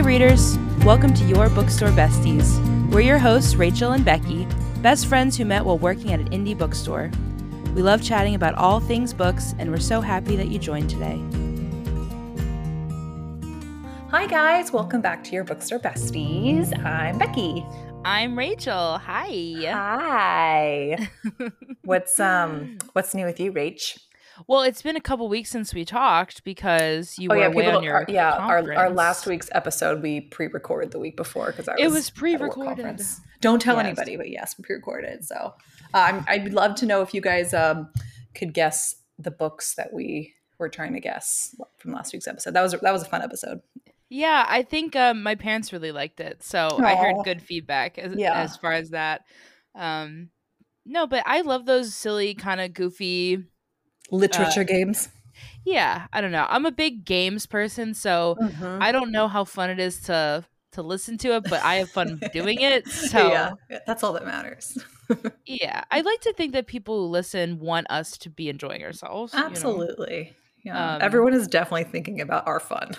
Hey, readers! Welcome to Your Bookstore Besties. We're your hosts, Rachele and Becky, best friends who met while working at an indie bookstore. We love chatting about all things books, and we're so happy that you joined today. Hi, guys. Welcome back to your bookstore besties. I'm Becky. I'm Rachele. Hi. Hi. what's um What's new with you, Rach? Well, it's been a couple weeks since we talked because you oh, were yeah, away people, on your our, yeah. Our, our last week's episode we pre-recorded the week before because I was It was at a work pre-recorded. Don't tell Yes. anybody, but yes, we pre-recorded. So I'm, I'd love to know if you guys um could guess the books that we were trying to guess from last week's episode. That was that was a fun episode. Yeah, I think um, my parents really liked it, so I heard good feedback as, Yeah. as far as that. Um, no, but I love those silly, kind of goofy. Literature games. Yeah, I don't know. I'm a big games person, so Mhm. I don't know how fun it is to to listen to it, but I have fun doing it. So yeah, yeah, that's all that matters. yeah, I like to think that people who listen want us to be enjoying ourselves. you know? Absolutely. Yeah. Um, Everyone is definitely thinking about our fun.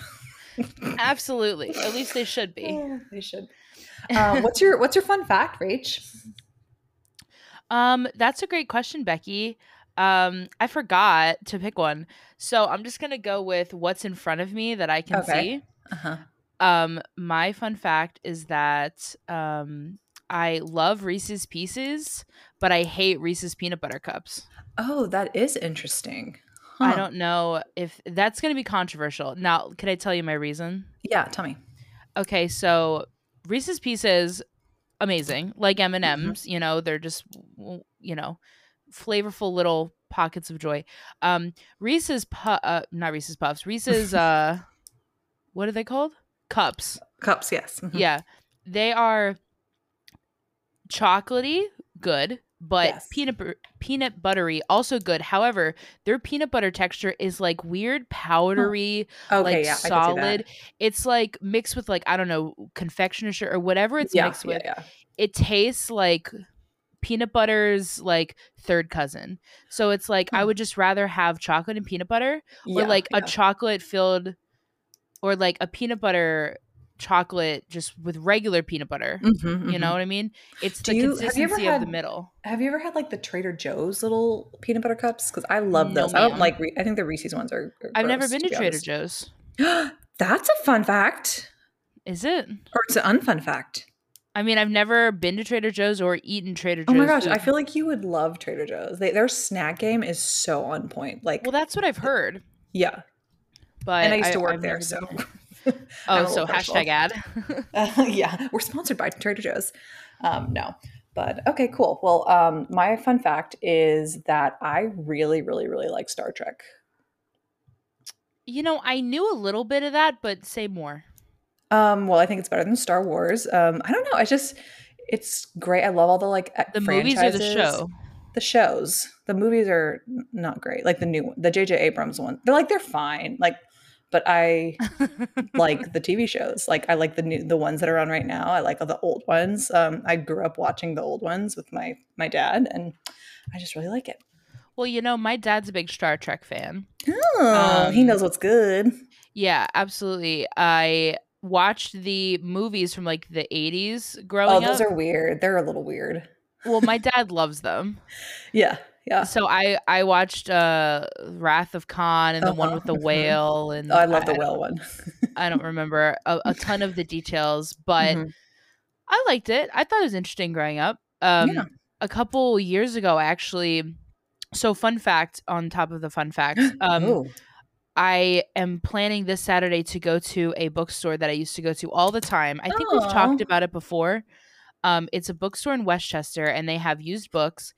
absolutely. At least they should be. they should. Uh, what's your What's your fun fact, Rach? Um, that's a great question, Becky. Um, I forgot to pick one, so I'm just gonna go with what's in front of me that I can Okay. see. Uh-huh. Um, my fun fact is that um, I love Reese's Pieces, but I hate Reese's peanut butter cups. Oh, that is interesting. I don't know if that's gonna be controversial. Now, can I tell you my reason? Yeah, tell me. Okay, so Reese's Pieces, amazing. Like M and M's, you know, they're just you know, flavorful little pockets of joy. Um, Reese's pu- uh, not Reese's Puffs. Reese's uh, what are they called? Cups. Cups, yes. Mhm. Yeah, they are chocolatey, good, but Yes. peanut bur- peanut buttery, also good. However, their peanut butter texture is like weird powdery Okay, like yeah, I could see that. solid. It's like mixed with like I don't know confectioner sugar or whatever it's yeah, mixed with. yeah. It tastes like peanut butter's like third cousin. So it's like I Hmm. would just rather have chocolate and peanut butter or Yeah, like yeah. a chocolate filled or like a peanut butter chocolate just with regular peanut butter. Mhm, You mhm. know what I mean? It's Do the you- have you consistency of the middle. Have you ever had like the Trader Joe's little peanut butter cups? Because I love No, those. I don't like. Re- I think the Reese's ones are. are I've never been to be Trader honest. Joe's. That's a fun fact, Is it? or it's an unfun fact. I mean, I've never been to Trader Joe's or eaten Trader Joe's. Oh my gosh, food. I feel like you would love Trader Joe's. They, their snack game is so on point. Like, Well, that's what I've heard. yeah, But and I used to work I've there, so. there. Oh, so partial. hashtag ad. Uh, yeah, we're sponsored by Trader Joe's. Um, no, but okay, cool. Well, um, my fun fact is that I really, really, really like Star Trek. you know, I knew a little bit of that, but say more. Um, well, I think it's better than Star Wars. Um, I don't know. I just, it's great. I love all the like The movies or the show? The shows. The movies are not great. Like the new one, the J.J. Abrams one. They're like they're fine. Like, but I like the TV shows. Like I like the new the ones that are on right now. I like all the old ones. Um, I grew up watching the old ones with my my dad, and I just really like it. well, you know, my dad's a big Star Trek fan. Oh, he Um, knows what's good. Yeah, absolutely. I watched the movies from like the 80s growing up. Oh, those up. are weird. They're a little weird. well, my dad loves them. Yeah, yeah. So I I watched uh Wrath of Khan and the one Uh-huh, with the whale and Oh, I love the I, whale one. I don't remember a, a ton of the details, but Mhm. I liked it. I thought it was interesting growing up. Um, Yeah. A couple years ago, actually. So, fun fact on top of the fun facts. Um, Ooh. I am planning this Saturday to go to a bookstore that I used to go to all the time. I think we've talked about it before. Um, it's a bookstore in Westchester, and they have used books.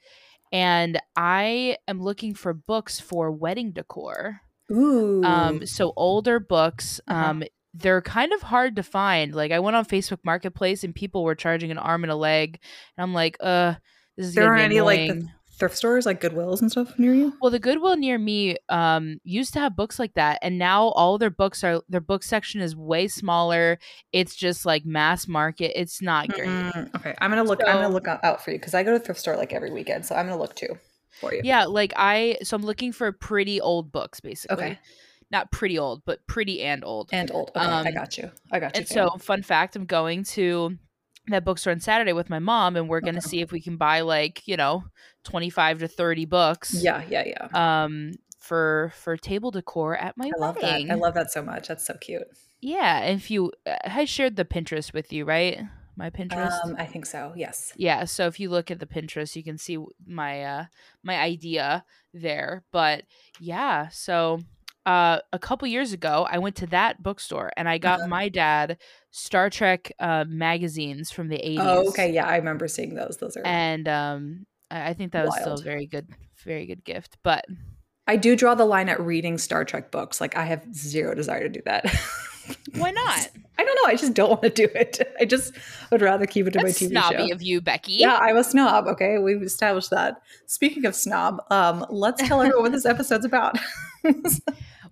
And I am looking for books for wedding decor. Ooh. Um, so older books. Uh-huh. Um, they're kind of hard to find. Like I went on Facebook Marketplace and people were charging an arm and a leg, and I'm like, uh, this is there aren't any like annoying. the thrift stores, like Goodwills and stuff near you. Well, the Goodwill near me um, used to have books like that, and now all their books are their book section is way smaller. It's just like mass market. It's not great. Mm, okay, I'm gonna look. I'm gonna look out for you because I go to thrift store like every weekend, so I'm gonna look too for you. Yeah, like I so I'm looking for pretty old books basically. Okay. not pretty old, but pretty and old. And old. Okay, I Um, got you. I got you. And so, fun fact, I'm going to that bookstore on Saturday with my mom, and we're going to Okay. see if we can buy like you know 25 to 30 books. yeah, yeah, yeah. Um, for for table decor at my I love that. wedding. I love that so much. That's so cute. Yeah, and if you, uh, I shared the Pinterest with you, right? My Pinterest. Um, I think so. Yes. yeah, so if you look at the Pinterest, you can see my uh my idea there. But yeah, so uh a couple years ago, I went to that bookstore and I got Uh-huh. my dad Star Trek uh magazines from the 80s. Oh, okay. Yeah, I remember seeing those. Those are. And um I I think that was still a very good very good gift. But I do draw the line at reading Star Trek books. Like I have zero desire to do that. why not? I don't know. I just don't want to do it. I just would rather keep it to That's my TV snobby show. of you, Becky. Yeah, I'm a snob. Okay, we've established that. Speaking of snob, um, let's tell everyone what this episode's about.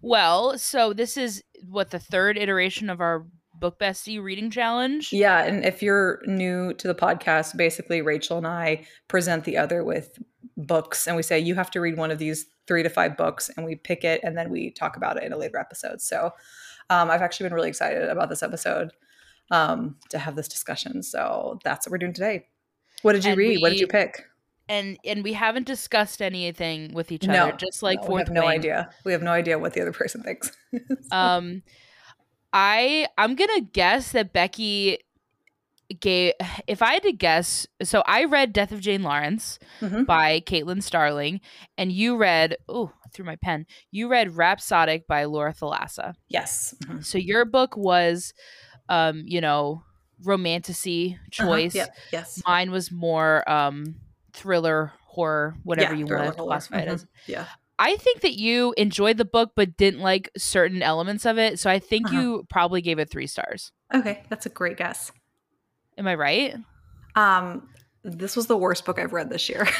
Well, so this is what the third iteration of our book bestie reading challenge. yeah, and if you're new to the podcast, basically Rachele and I present the other with books, and we say you have to read one of these three to five books, and we pick it, and then we talk about it in a later episode. So, um, I've actually been really excited about this episode um, to have this discussion. So that's what we're doing today. What did you And read? what did you pick? and and we haven't discussed anything with each No, other just like No, we have no idea. We have no idea what the other person thinks. um i i'm gonna guess that becky gave if i had to guess so i read death of jane lawrence Mhm. by caitlin starling and you read oh through my pen you read rhapsodic by laura thalassa Yes. Mhm. so your book was um you know romantasy Uh-huh. choice Yes. mine was more um thriller horror whatever Yeah, you want to classify it Mhm. as Yeah. I think that you enjoyed the book but didn't like certain elements of it. So I think Uh-huh. you probably gave it three stars. Okay, that's a great guess. Am I right? Um, this was the worst book I've read this year.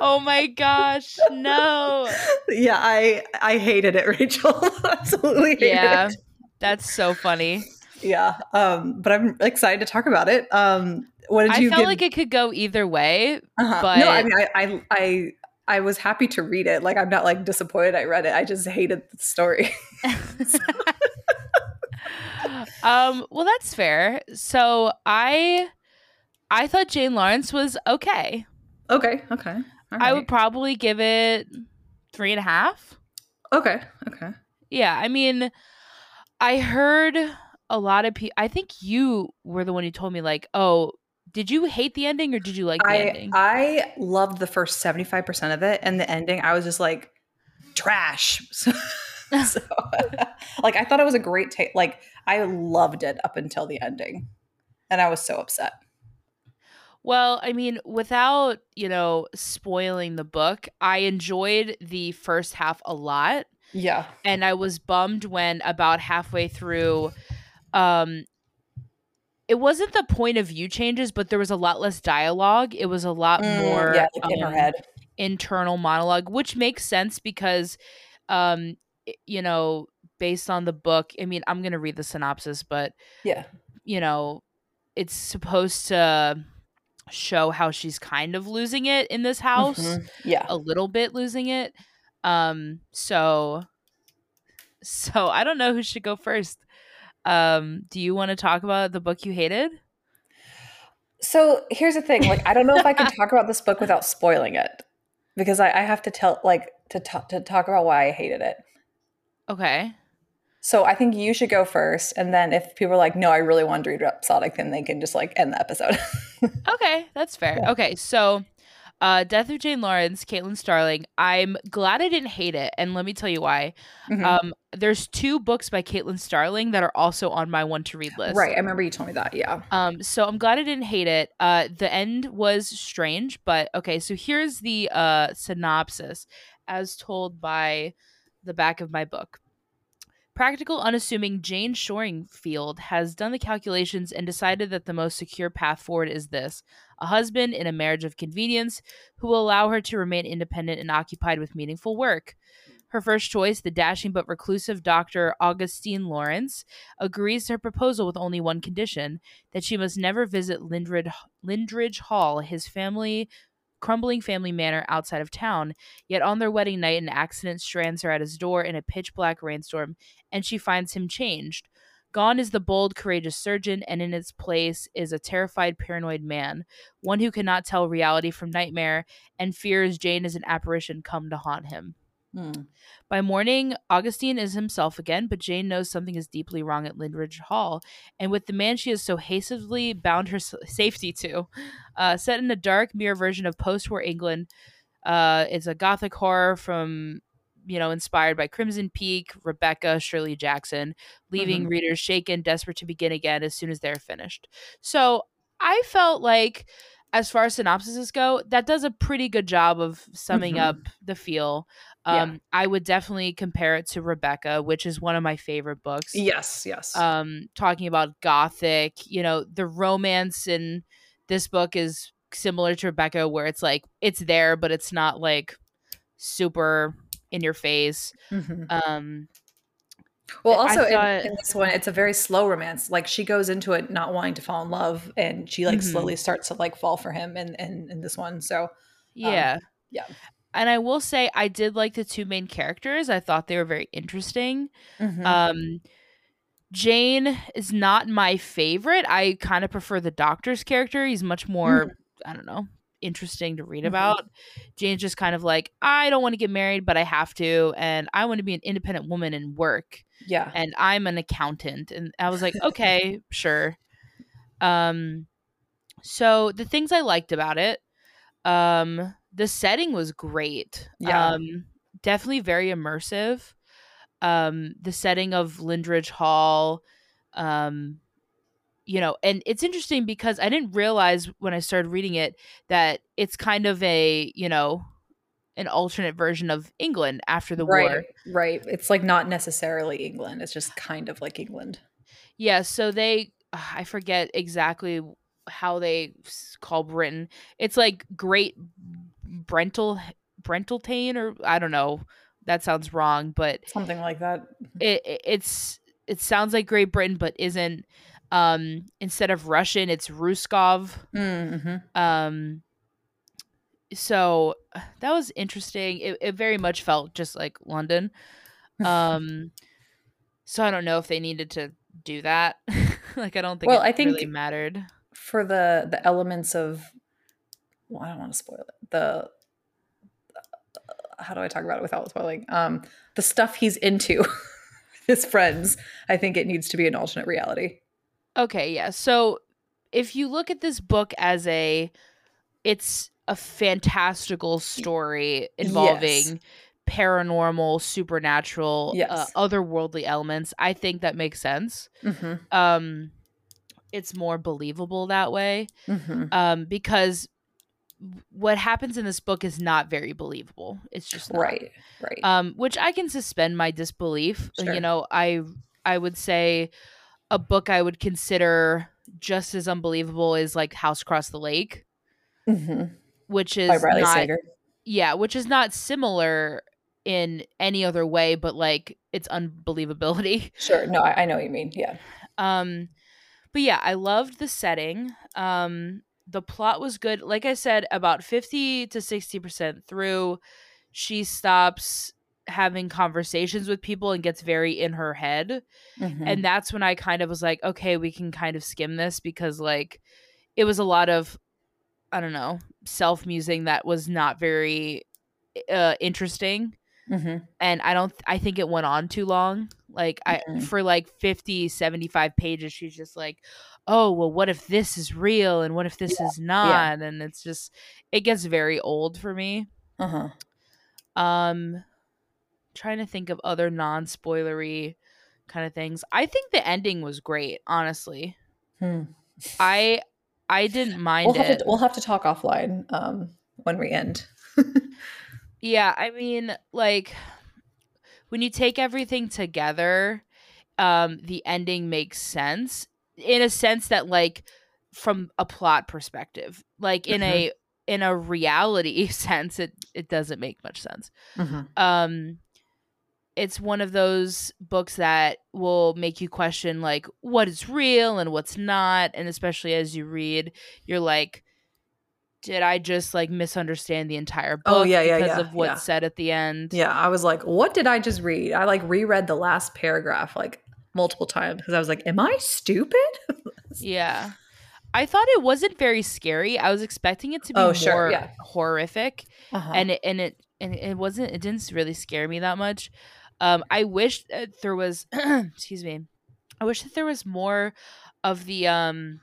oh my gosh. No. yeah, I I hated it, Rachele. Absolutely hated Yeah. it. That's so funny. Yeah. Um, but I'm excited to talk about it. Um, what did I you I felt give? like it could go either way. uh-huh. but- no, I mean, I, I I I was happy to read it. Like, I'm not like disappointed I read it. I just hated the story. um, well that's fair. So I I thought Jane Lawrence was okay. okay. Okay. All I would probably give it three and a half. Okay. Okay. Yeah, I mean, I heard a lot of people. I think you were the one who told me, like, oh, did you hate the ending or did you like the I ending? I loved the first 75% of it and the ending I was just like trash. So, so, like I thought it was a great take like I loved it up until the ending. And I was so upset. well, I mean, without, you know, spoiling the book, I enjoyed the first half a lot. Yeah. And I was bummed when about halfway through, um, it wasn't the point of view changes, but there was a lot less dialogue. It was a lot more Mm, yeah, like in her um, head. internal monologue, which makes sense because, um, you know, based on the book, I mean, I'm gonna read the synopsis, but Yeah. you know, it's supposed to show how she's kind of losing it in this house, Mhm. Yeah. a little bit losing it. Um, so, so I don't know who should go first. Um, do you want to talk about the book you hated? So here's the thing. Like I don't know if I can talk about this book without spoiling it. Because I, I have to tell like to talk to talk about why I hated it. Okay. So I think you should go first, and then if people are like, "No, I really want to read Rhapsodic," then they can just like end the episode. Okay, that's fair. Yeah. Okay, so uh Death of Jane Lawrence, Caitlin Starling. I'm glad I didn't hate it, and let me tell you why. Mhm. Um there's two books by Caitlin Starling that are also on my one to read list. right, I remember you told me that. Yeah. Um so I'm glad I didn't hate it. Uh the end was strange, but okay, so here's the uh synopsis as told by the back of my book. Practical, unassuming Jane Shoringfield has done the calculations and decided that the most secure path forward is this a husband in a marriage of convenience who will allow her to remain independent and occupied with meaningful work. Her first choice, the dashing but reclusive Dr. Augustine Lawrence, agrees to her proposal with only one condition that she must never visit Lindridge Hall, his family crumbling family manor outside of town. Yet on their wedding night, an accident strands her at his door in a pitch black rainstorm, and she finds him changed. Gone is the bold, courageous surgeon, and in its place is a terrified, paranoid man, one who cannot tell reality from nightmare and fears Jane is an apparition come to haunt him. Hmm. By morning, Augustine is himself again, but Jane knows something is deeply wrong at Lindridge Hall, and with the man she has so hastily bound her safety to. Uh, set in a dark mirror version of post-war England, uh, it's a gothic horror from, you know, inspired by Crimson Peak, Rebecca, Shirley Jackson, leaving readers shaken, desperate to begin again as soon as they're finished. So I felt like, as far as synopsises go, that does a pretty good job of summing Mhm. up the feel. Yeah. Um, I would definitely compare it to Rebecca, which is one of my favorite books. Yes, yes. Um, talking about gothic, you know, the romance in this book is similar to Rebecca, where it's like it's there, but it's not like super in your face. Mhm. Um, Well, also in, thought- in this one, it's a very slow romance. Like she goes into it not wanting to fall in love, and she like Mhm. slowly starts to like fall for him. In in, in this one, so yeah, yeah. And I will say, I did like the two main characters. I thought they were very interesting. Mhm. Um, Jane is not my favorite. I kind of prefer the doctor's character. He's much more, I don't know, interesting to read Mhm. about. Jane's just kind of like, I don't want to get married, but I have to, and I want to be an independent woman and work, yeah, and I'm an accountant. And I was like, okay, sure. Um, so the things I liked about it, um, the setting was great. Yeah. Um, definitely very immersive. Um, the setting of Lindridge Hall, um, you know, and it's interesting because I didn't realize when I started reading it that it's kind of a, you know, an alternate version of England after the right, war. right. It's like not necessarily England. It's just kind of like England. Yeah, so they I forget exactly how they call Britain. It's like Great Brental Brentaltane or I don't know. That sounds wrong, but Something like that. it, it it's it sounds like Great Britain but isn't um instead of Russian it's Ruskov. Mm-hmm. Um so that was interesting. It it very much felt just like London. Um so I don't know if they needed to do that. like I don't think Well, it I think- really mattered. For the the elements of, well, I don't want to spoil it. The how do I talk about it without spoiling? Um, the stuff he's into, his friends. I think it needs to be an alternate reality. Okay, yeah. So if you look at this book as a it's a fantastical story involving paranormal, supernatural, uh, otherworldly elements, I think that makes sense. Mm-hmm. Um it's more believable that way. Mm-hmm. Um because what happens in this book is not very believable. It's just not. Right, right. um, which I can suspend my disbelief. Sure. You know, I I would say a book I would consider just as unbelievable is like House Across the Lake, mm-hmm. which is By Riley not Sager. yeah, which is not similar in any other way, but like its unbelievability. Sure. No, I, I know what you mean. Yeah. Um, but yeah, I loved the setting. Um, the plot was good. Like I said, about 50 to 60% through, she stops having conversations with people and gets very in her head. Mhm. And that's when I kind of was like, okay, we can kind of skim this because, like, it was a lot of, I don't know, self musing that was not very uh, interesting Mhm. and i don't i think it went on too long like i Mhm. for like 50 75 pages she's just like oh well what if this is real and what if this is not and it's just it gets very old for me Uh-huh. um trying to think of other non-spoilery kind of things i think the ending was great honestly Hmm. i i didn't mind We'll have, it to, we'll have to talk offline um, when we end. Yeah, I mean, like when you take everything together, um, the ending makes sense in a sense that like from a plot perspective. Like in a in a reality sense, it it doesn't make much sense. Mhm. Um it's one of those books that will make you question like what is real and what's not and especially as you read you're like did I just like misunderstand the entire book Oh, yeah, yeah, because yeah, of what's yeah. said at the end? Yeah, I was like, what did I just read? I like reread the last paragraph like multiple times because I was like, am I stupid? Yeah. I thought it wasn't very scary. I was expecting it to be Oh, more sure, yeah. horrific. Uh-huh. and it and it and it wasn't it didn't really scare me that much um i wish that there was excuse me i wish that there was more of the um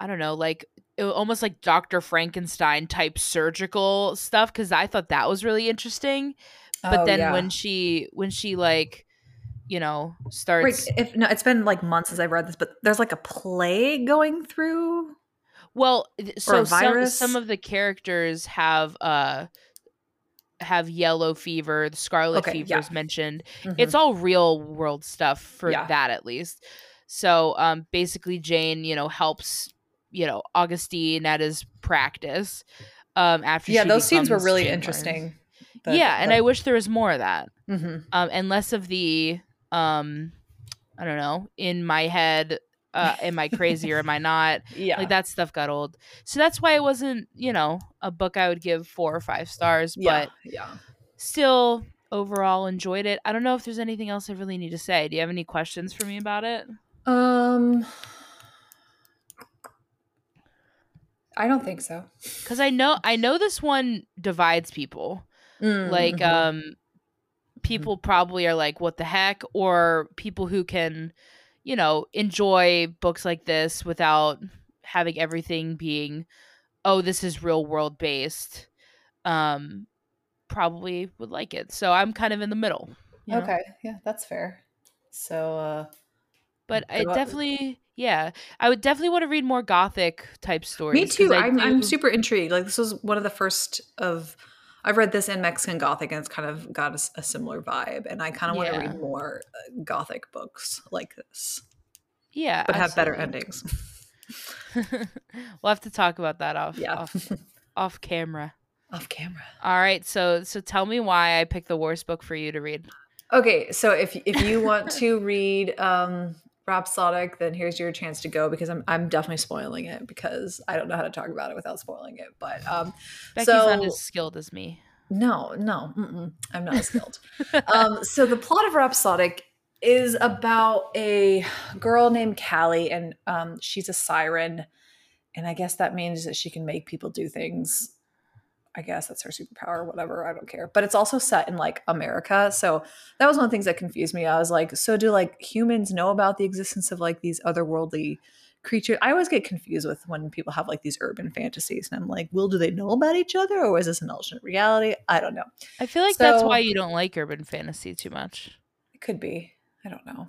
i don't know like it, almost like dr frankenstein type surgical stuff because i thought that was really interesting but Oh, then yeah. when she when she like you know starts Right, if no, it's been like months since I've read this, but there's like a plague going through. Well, so some some of the characters have uh have yellow fever, the scarlet Okay, fever yeah. is mentioned. Mhm. It's all real world stuff for Yeah. that at least. So um basically Jane, you know, helps, you know, Augustine at his practice. Um after yeah, she those scenes were really Jane Lawrence. interesting. yeah, and I wish there was more of that. hmm Um and less of the um I don't know, in my head uh am I crazy or am I not? yeah, like that stuff got old so that's why it wasn't you know a book i would give four or five stars yeah, but yeah. still overall enjoyed it i don't know if there's anything else i really need to say do you have any questions for me about it Um, I don't think so. because i know i know this one divides people Mm, like mhm. um people probably are like what the heck or people who can you know enjoy books like this without having everything being oh this is real world based um probably would like it so i'm kind of in the middle you know? okay, yeah, that's fair. So, uh, but i out- definitely yeah i would definitely want to read more gothic type stories Me too. I'm, I'm super intrigued. Like, this was one of the first of. I've read this in Mexican Gothic, and it's kind of got a similar vibe. And I kind of want to Yeah. read more uh, Gothic books like this, yeah but have better endings. we'll have to talk about that off Yeah, off, off camera off camera. All right, so so tell me why I picked the worst book for you to read. Okay, so if if you want to read um Rhapsodic, then here's your chance to go because I'm I'm definitely spoiling it because I don't know how to talk about it without spoiling it. But um, Becky's so not as skilled as me. no, no, mm-mm, I'm not skilled. um, so the plot of Rhapsodic is about a girl named Callie, and um, she's a siren, and I guess that means that she can make people do things. I guess that's her superpower, whatever. I don't care. But it's also set in like America. So that was one of the things that confused me. I was like, so do like humans know about the existence of like these otherworldly creatures? I always get confused with when people have like these urban fantasies. And I'm like, well, do they know about each other or is this an alternate reality? I don't know. I feel like that's why you don't like urban fantasy too much. It could be. I don't know.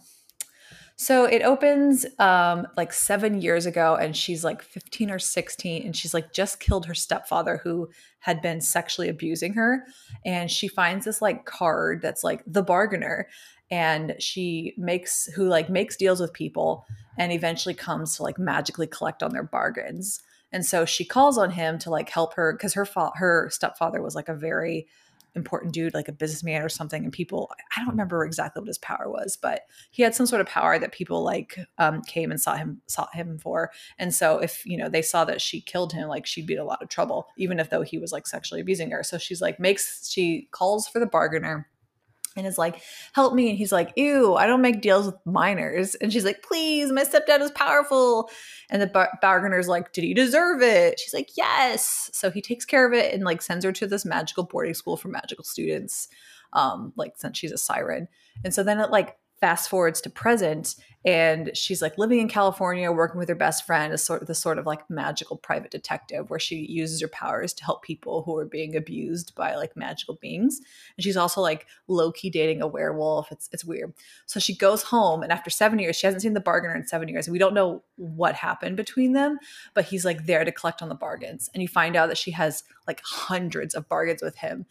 So it opens um, like seven years ago, and she's like 15 or 16, and she's like just killed her stepfather who had been sexually abusing her. And she finds this like card that's like the bargainer, and she makes who like makes deals with people and eventually comes to like magically collect on their bargains. And so she calls on him to like help her because her fa- her stepfather was like a very important dude, like a businessman or something. And people, I don't remember exactly what his power was, but he had some sort of power that people like um, came and saw him sought him for. And so if you know they saw that she killed him, like she'd be in a lot of trouble, even if though he was like sexually abusing her. So she's like makes she calls for the bargainer and is like, help me. And he's like, ew, I don't make deals with minors. And she's like, please, my stepdad is powerful. And the bar- bargainer's like, did he deserve it? She's like, yes. So he takes care of it and like sends her to this magical boarding school for magical students, um, like since she's a siren. And so then it like fast forwards to present and she's like living in California, working with her best friend as sort of the sort of like magical private detective where she uses her powers to help people who are being abused by like magical beings. And she's also like low key dating a werewolf. It's it's weird. So she goes home, and after seven years, she hasn't seen the bargainer in seven years, we don't know what happened between them. But he's like there to collect on the bargains, and you find out that she has like hundreds of bargains with him,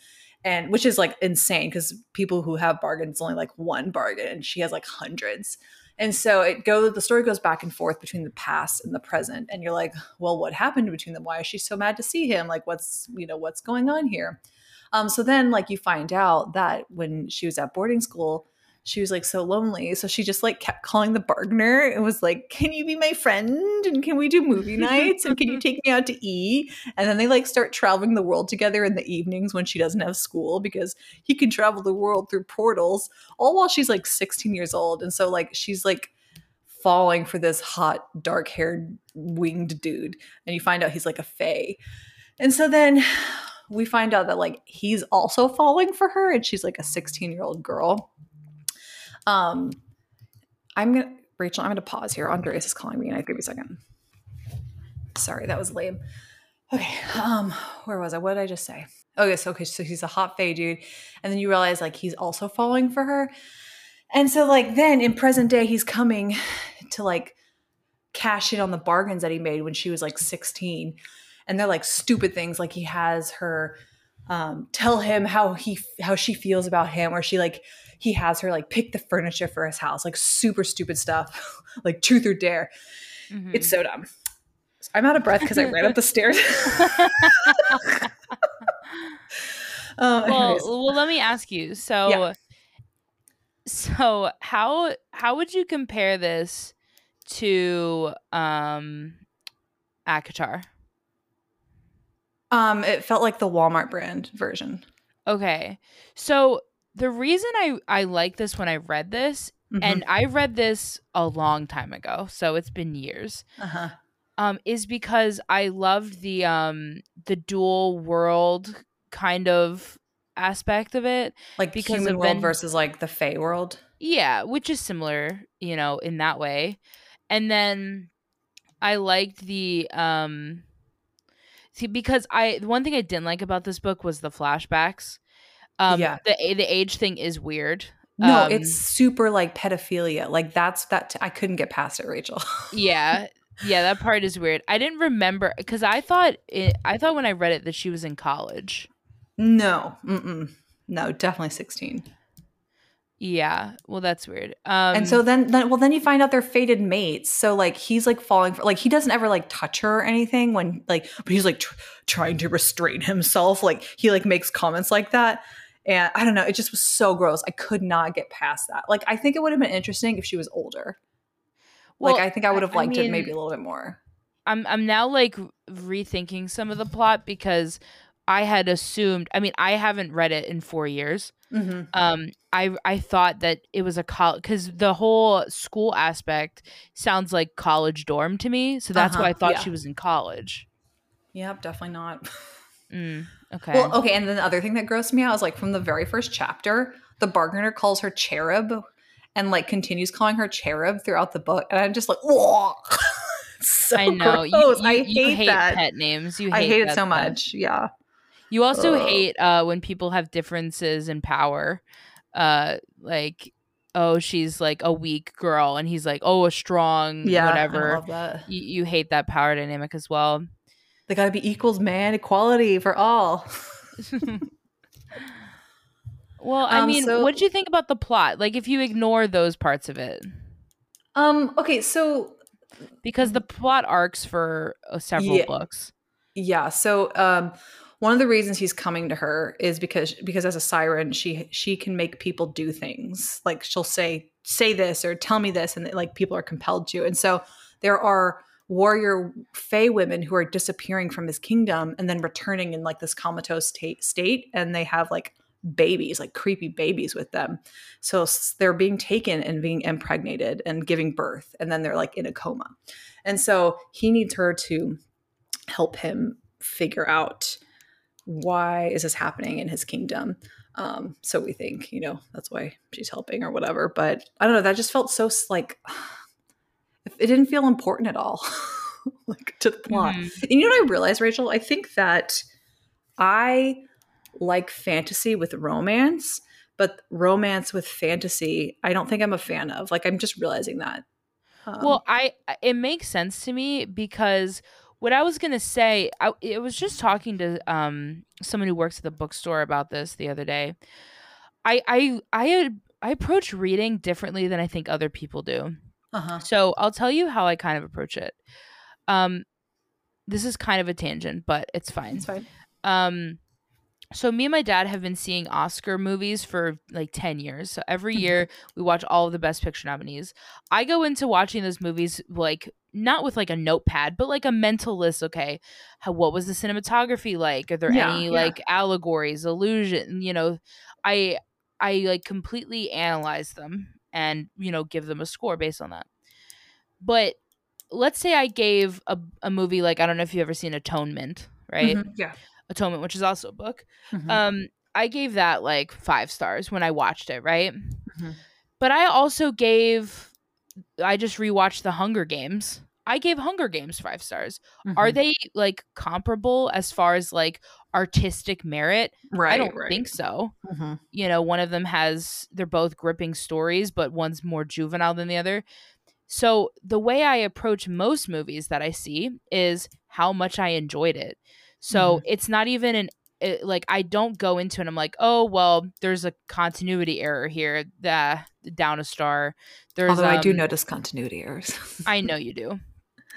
and which is like insane because people who have bargains only like one bargain, and she has like hundreds. And so it goes. The story goes back and forth between the past and the present, and you're like, well, what happened between them? Why is she so mad to see him? Like, what's you know what's going on here? Um, so then, like, you find out that when she was at boarding school, she was like so lonely. So she just like kept calling the bargainer and was like, Can you be my friend? And can we do movie nights? And can you take me out to eat? And then they like start traveling the world together in the evenings when she doesn't have school because he can travel the world through portals, all while she's like 16 years old. And so like she's like falling for this hot, dark haired, winged dude. And you find out he's like a fae. And so then we find out that like he's also falling for her and she's like a 16 year old girl um, I'm gonna Rachele. I'm gonna pause here. Andreas is calling me, and I give you a second. Sorry, that was lame. Okay, um, where was I? What did I just say? Oh yes, okay. So he's a hot fae dude, and then you realize like he's also falling for her, and so like then in present day he's coming to like cash in on the bargains that he made when she was like 16, and they're like stupid things like he has her um, tell him how he how she feels about him, or she like he has her like pick the furniture for his house, like super stupid stuff, like truth or dare. Mm-hmm. It's so dumb. I'm out of breath because I ran up the stairs. uh, well, well, let me ask you. So, yeah. so how how would you compare this to um, ACOTAR? Um, it felt like the Walmart brand version. Okay, so the reason I I like this when I read this, mm-hmm. and I read this a long time ago, so it's been years. Uh-huh. Um, is because I loved the um the dual world kind of aspect of it, like because human world ben- versus like the Fey world. Yeah, which is similar, you know, in that way. And then I liked the um see because I the one thing I didn't like about this book was the flashbacks. Um, yeah. The the age thing is weird. No, um, it's super like pedophilia. Like that's that. T- I couldn't get past it, Rachele. yeah, yeah, that part is weird. I didn't remember because I thought it, I thought when I read it that she was in college. No, Mm-mm. no, definitely sixteen. Yeah, well, that's weird. Um, and so then, then, well, then you find out they're fated mates. So like he's like falling for like he doesn't ever like touch her or anything when like, but he's like tr- trying to restrain himself. Like he like makes comments like that. And I don't know, it just was so gross. I could not get past that. Like, I think it would have been interesting if she was older. Well, like, I think I would have liked I mean, it maybe a little bit more. I'm I'm now like rethinking some of the plot because I had assumed. I mean, I haven't read it in four years. Mm-hmm. Um, I I thought that it was a college because the whole school aspect sounds like college dorm to me. So that's uh-huh. why I thought yeah. she was in college. Yep, definitely not. Mm, okay. Well, okay. And then the other thing that grossed me out was like from the very first chapter, the bargainer calls her cherub and like continues calling her cherub throughout the book. And I'm just like, whoa. so I know. You, you, I hate, hate that. pet names. You hate I hate it so much. Yeah. You also Ugh. hate uh, when people have differences in power. Uh, like, oh, she's like a weak girl, and he's like, oh, a strong, yeah, whatever. You, you hate that power dynamic as well. They got to be equals, man. Equality for all. well, I um, mean, so, what do you think about the plot? Like, if you ignore those parts of it. Um. Okay. So, because the plot arcs for uh, several yeah, books. Yeah. So, um, one of the reasons he's coming to her is because because as a siren, she she can make people do things. Like she'll say say this or tell me this, and like people are compelled to. And so there are warrior fey women who are disappearing from his kingdom and then returning in like this comatose t- state and they have like babies like creepy babies with them so they're being taken and being impregnated and giving birth and then they're like in a coma and so he needs her to help him figure out why is this happening in his kingdom? Um so we think you know that's why she's helping or whatever but i don't know that just felt so like it didn't feel important at all like to the plot. Mm-hmm. and you know what i realized rachel? I think that i like fantasy with romance but romance with fantasy i don't think i'm a fan of like i'm just realizing that. Um, well i it makes sense to me because what i was gonna say i it was just talking to um someone who works at the bookstore about this the other day i i i i approach reading differently than i think other people do uh-huh. So I'll tell you how I kind of approach it. Um, this is kind of a tangent, but it's fine. It's fine. Um, so me and my dad have been seeing Oscar movies for like 10 years. So every year we watch all of the best picture nominees. I go into watching those movies like not with like a notepad, but like a mental list. Okay, how what was the cinematography like? Are there Yeah, any yeah. like allegories, illusion? You know, I I like completely analyze them and you know give them a score based on that. But let's say I gave a, a movie like I don't know if you've ever seen Atonement, right? Mhm, Yeah. Atonement, which is also a book. Mhm. Um, I gave that like five stars when I watched it, right? Mhm. But I also gave I just rewatched the Hunger Games. I gave Hunger Games five stars. Are Mhm. they like comparable as far as like artistic merit? right? I don't right. think so. Mhm. You know, one of them has they're both gripping stories, but one's more juvenile than the other. So the way I approach most movies that I see is how much I enjoyed it. So Mhm. it's not even an it, like I don't go into it. I'm like, oh well, there's a continuity error here. The down a star. There's Although I do um, notice continuity errors. I know you do.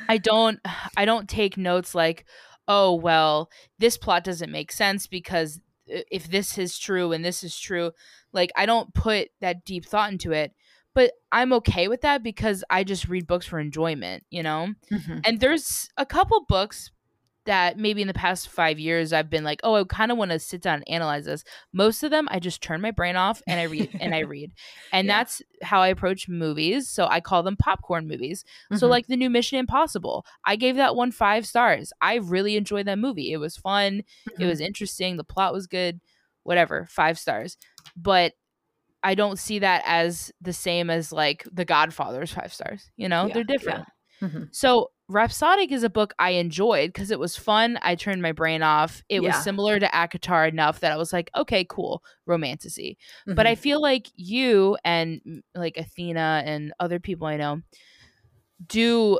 I don't I don't take notes like, "Oh, well, this plot doesn't make sense because if this is true and this is true." Like I don't put that deep thought into it. But I'm okay with that because I just read books for enjoyment, you know? Mhm. And there's a couple books that maybe in the past 5 years I've been like, "Oh, I kind of want to sit down and analyze this." Most of them I just turn my brain off and I read and I read. And Yeah. that's how I approach movies. So I call them popcorn movies. So Mhm. like the new Mission Impossible, I gave that one five stars. I really enjoyed that movie. It was fun. It Mhm. was interesting. The plot was good. Whatever, five stars. But I don't see that as the same as like The Godfather's five stars. You know, Yeah, they're yeah. different. Mhm. So Rhapsodic is a book I enjoyed because it was fun. I turned my brain off. It was similar to ACOTAR enough that I was like, okay, cool, romantasy. But Mhm. I feel like you and like Athena and other people I know do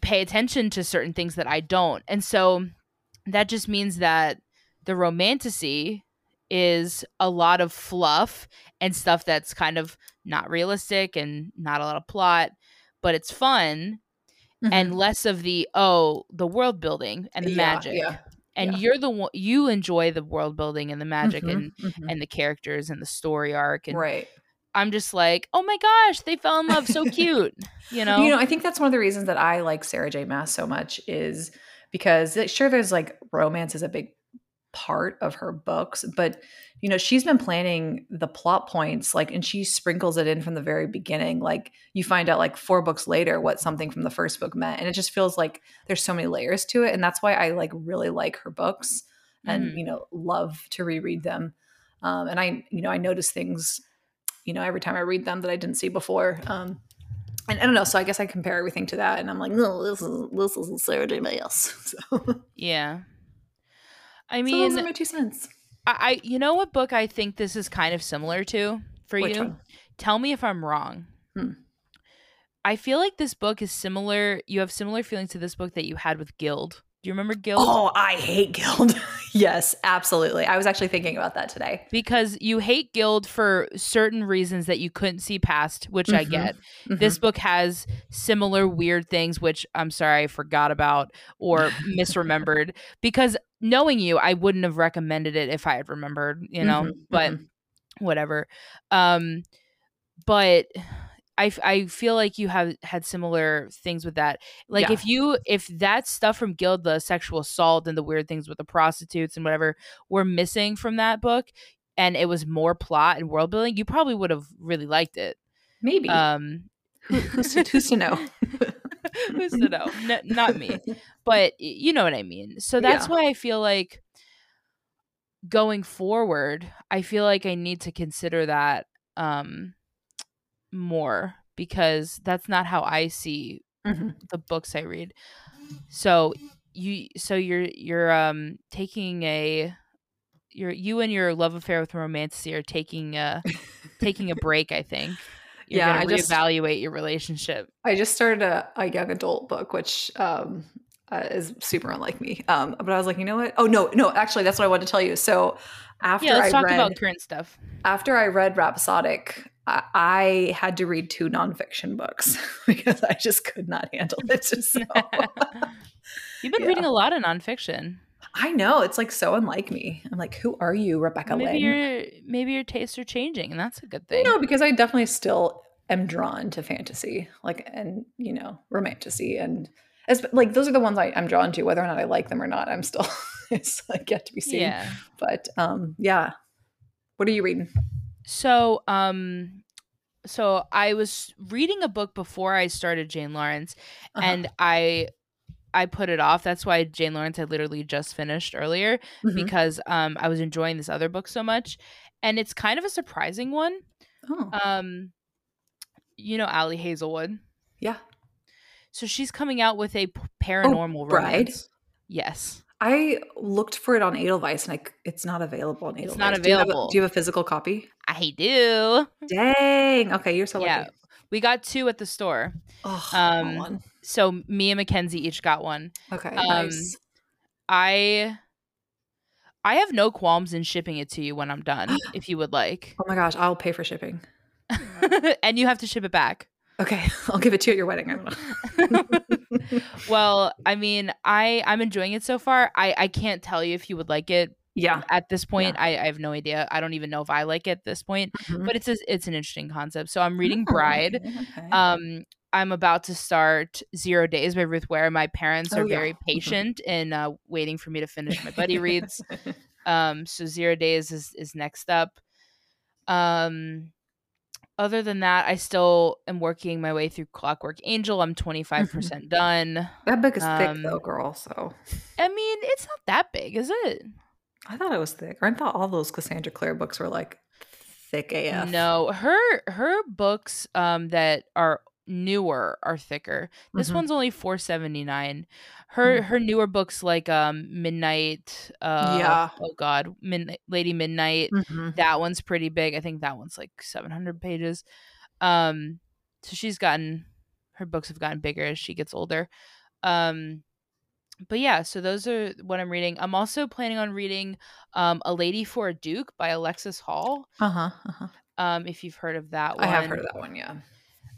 pay attention to certain things that I don't. And so that just means that the romantasy is a lot of fluff and stuff that's kind of not realistic and not a lot of plot, but it's fun and Mhm. less of the oh, the world building and the Yeah, magic. yeah. And yeah. you're the one you enjoy the world building and the magic Mhm, and mhm. and the characters and the story arc and right. I'm just like, "Oh my gosh, they fell in love so cute." You know? You know, I think that's one of the reasons that I like Sarah J. Maas so much is because sure, there's like romance is a big part of her books, but you know, she's been planning the plot points like, and she sprinkles it in from the very beginning. Like, you find out like four books later what something from the first book meant, and it just feels like there's so many layers to it, and that's why I like really like her books and Mhm. you know love to reread them. Um, and I, you know, I notice things, you know, every time I read them that I didn't see before. Um, and I don't know. So I guess I compare everything to that, and I'm like, no, this is this isn't Sarah J. Maas. So, Yeah. I mean, so those are my two cents. I, I you know what book I think this is kind of similar to for Which you? one? Tell me if I'm wrong. Hmm. I feel like this book is similar. You have similar feelings to this book that you had with Gild. Do you remember Gild? Oh, I hate Gild. yes, absolutely. I was actually thinking about that today. Because you hate Gild for certain reasons that you couldn't see past, which I Mhm. get. Mhm. This book has similar weird things, which I'm sorry I forgot about or misremembered. Because knowing you, I wouldn't have recommended it if I had remembered, you know. Mhm, But mhm. whatever. Um, but I, I feel like you have had similar things with that. Like Yeah. if you if that stuff from Gild, the sexual assault and the weird things with the prostitutes and whatever were missing from that book, and it was more plot and world building, you probably would have really liked it. maybe. Um, who's, to, who's to know? who's to know? N- not me, but you know what I mean. So that's Yeah. why I feel like going forward, I feel like I need to consider that um more because that's not how I see Mhm. the books I read. So you so you're you're um taking a you're you and your love affair with romantasy are taking a taking a break, I think. You're Yeah, I just- evaluate your relationship. I just started a, a young adult book, which um, uh, is super unlike me. Um, but I was like, you know what? Oh no, no, actually, that's what I wanted to tell you. So after Yeah, let's I talk read, about current stuff. after I read Rhapsodic, I, I had to read two nonfiction books because I just could not handle it. So You've been Yeah. reading a lot of nonfiction. I know it's like so unlike me. I'm like, who are you, Rebecca maybe your maybe your tastes are changing, and that's a good thing. No, because I definitely still am drawn to fantasy, like and you know, romantasy, and as like those are the ones I, I'm drawn to. Whether or not I like them or not, I'm still it's like yet to be seen. Yeah. But um, yeah. What are you reading? So, um, so I was reading a book before I started Jane Lawrence, Uh-huh. and I I put it off. That's why Jane Lawrence had literally just finished earlier Mhm. because um I was enjoying this other book so much, and it's kind of a surprising one. oh, Um, you know Ali Hazelwood, yeah. so she's coming out with a paranormal Oh, Bride? romance. Yes, I looked for it on Edelweiss, and I, it's not available on Edelweiss. It's not Do you have a- available. Do you have a physical copy? I do. Dang. Okay, you're so lucky. Yeah, we got two at the store. Oh, Um. So me and Mackenzie each got one. Okay, um, nice. I I have no qualms in shipping it to you when I'm done, if you would like. Oh my gosh, I'll pay for shipping. and you have to ship it back. Okay, I'll give it to you at your wedding. I don't know. well, I mean, I I'm enjoying it so far. I I can't tell you if you would like it yeah. at this point. I I have no idea. I don't even know if I like it at this point. Mhm. But it's a, it's an interesting concept. So I'm reading Oh, Bride. okay, okay. Um I'm about to start Zero Days by Ruth Ware. My parents Oh, are yeah. very Mhm. patient in uh, waiting for me to finish my buddy reads. Um, so Zero Days is is next up. Um, other than that, I still am working my way through Clockwork Angel. I'm 25 percent done. that book is thick um, though, girl. So I mean, it's not that big, is it? I thought it was thick. I thought all those Cassandra Clare books were like thick AF. No, her her books um that are newer are thicker. This Mhm. one's only 479. Her Mm. her newer books like um Midnight uh Yeah. oh god, Midnight Lady Midnight Mhm. that one's pretty big. I think that one's like 700 pages. Um, so she's gotten her books have gotten bigger as she gets older. Um, but yeah, so those are what I'm reading. I'm also planning on reading um, A Lady for a Duke by Alexis Hall. Uh-huh. uh-huh. Um, if you've heard of that one. I have heard of that one, yeah.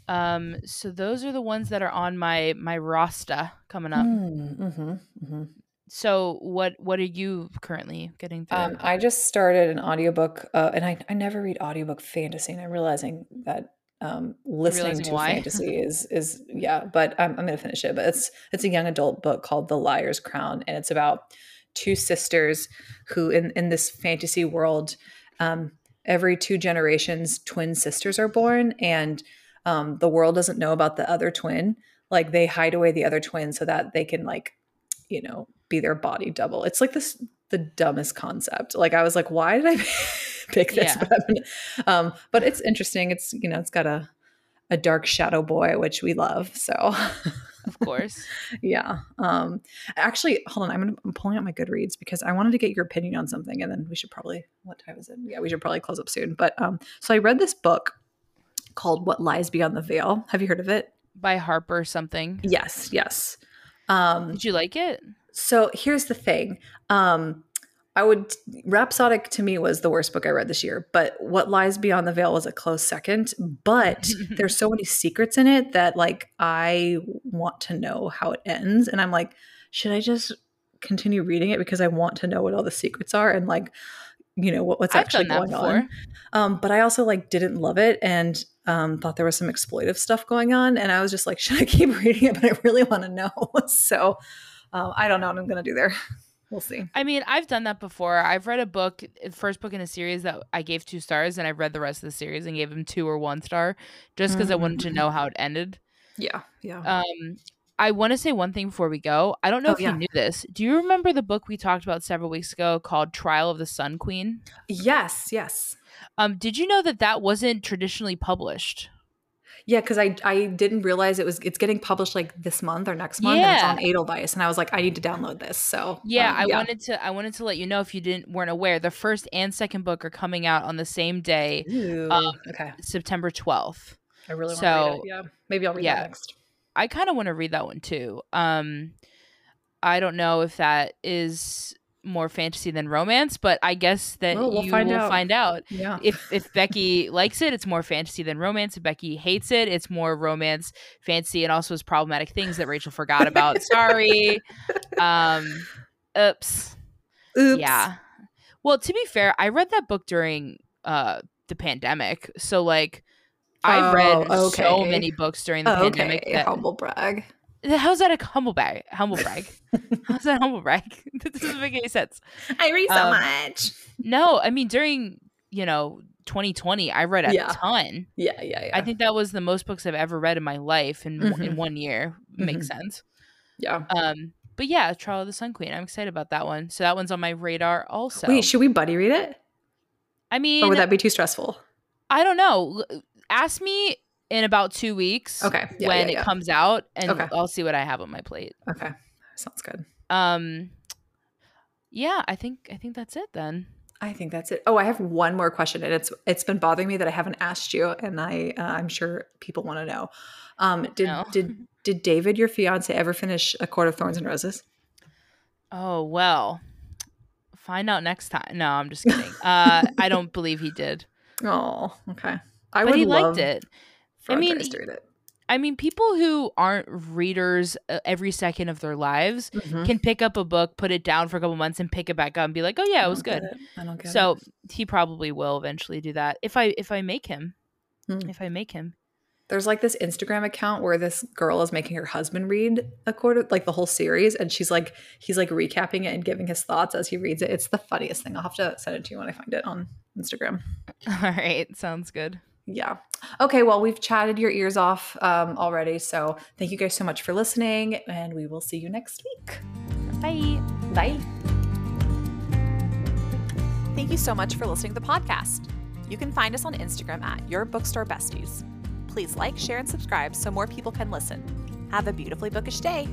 Um, so those are the ones that are on my my roster coming up. Mm-hmm. Mm-hmm. So what what are you currently getting through? Um, I just started an audiobook, uh, and I, I never read audiobook fantasy, and I'm realizing that um, listening Realizing to why? fantasy is is yeah. But I'm, I'm going to finish it. But it's it's a young adult book called The Liar's Crown, and it's about two sisters who in in this fantasy world, um, every two generations, twin sisters are born, and um, the world doesn't know about the other twin. Like they hide away the other twin so that they can like, you know, be their body double. It's like this the dumbest concept. Like I was like, why did I pick this? Yeah. But, um, but it's interesting. It's you know, it's got a a dark shadow boy, which we love. So of course. yeah. Um, actually, hold on. I'm gonna I'm pulling out my Goodreads because I wanted to get your opinion on something, and then we should probably what time is it? Yeah, we should probably close up soon. But um, so I read this book called What Lies Beyond the Veil. Have you heard of it? By Harper something. Yes, yes. Um, Did you like it? so here's the thing. Um, I would Rhapsodic to me was the worst book I read this year, but What Lies Beyond the Veil was a close second. But there's so many secrets in it that like I want to know how it ends, and I'm like, should I just continue reading it because I want to know what all the secrets are and like, you know, what, what's I've actually going before. on. Um, but I also like didn't love it and um, thought there was some exploitive stuff going on, and I was just like, should I keep reading it? But I really want to know. so um, I don't know what I'm gonna do there. We'll see. I mean, I've done that before. I've read a book, first book in a series that I gave two stars, and I read the rest of the series and gave them two or one star, just because I wanted to Mhm. know how it ended. Yeah, yeah. Um, I want to say one thing before we go. I don't know Oh, if yeah. you knew this. Do you remember the book we talked about several weeks ago called Trial of the Sun Queen? yes, yes. Um, did you know that that wasn't traditionally published? Yeah, because I I didn't realize it was it's getting published like this month or next month, and Yeah. it's on Edelweiss, and I was like, I need to download this. So Yeah, um, I wanted to. I wanted to let you know if you didn't weren't aware. The first and second book are coming out on the same day, Ooh, um, okay, September twelfth. I really want to so- read it. Yeah, maybe I'll read yeah. next. I kind of want to read that one too. Um, I don't know if that is more fantasy than romance, but I guess that Well, we'll you find will out. find out. Yeah, If if Becky likes it, it's more fantasy than romance. If Becky hates it, it's more romance, fantasy, and also has problematic things that Rachele forgot about. Sorry. Um, oops. Oops. Yeah. Well, to be fair, I read that book during uh the pandemic. So like I read Oh, so many books during the pandemic. okay, That, humble brag. how's that a humble brag? Humble brag. how's that humble brag? that doesn't make any sense. I read so much. No, I mean during, you know, 2020, I read a Yeah. ton. Yeah, yeah, yeah. I think that was the most books I've ever read in my life in in Mhm. one year. Makes sense. yeah. Um, but yeah, Trial of the Sun Queen. I'm excited about that one. So that one's on my radar also. Wait, should we buddy read it? I mean, Or would that be too stressful? I don't know. Ask me in about two weeks. Okay. Yeah, when yeah, it comes out, and Okay. I'll see what I have on my plate. Okay. Sounds good. Um, yeah, I think I think that's it then. I think that's it. Oh, I have one more question, and it's it's been bothering me that I haven't asked you, and I uh, I'm sure people want to know. Um, did No. did did David, your fiance, ever finish A Court of Thorns and Roses? Oh well, find out next time. No, I'm just kidding. Uh, I don't believe he did, Oh, okay. I but he liked it. I mean, to read it. I mean, people who aren't readers uh, every second of their lives Mhm. can pick up a book, put it down for a couple months, and pick it back up and be like, "Oh yeah, it was good." it. I don't get So it. he probably will eventually do that if I if I make him. Hmm. If I make him. There's like this Instagram account where this girl is making her husband read ACOTAR, like the whole series, and she's like, he's like recapping it and giving his thoughts as he reads it. It's the funniest thing. I'll have to send it to you when I find it on Instagram. All right, sounds good. Yeah. Okay. Well, we've chatted your ears off um, already. So thank you guys so much for listening, and we will see you next week. Bye. Bye. Thank you so much for listening to the podcast. You can find us on Instagram at Your Bookstore Besties. Please like, share, and subscribe so more people can listen. Have a beautifully bookish day.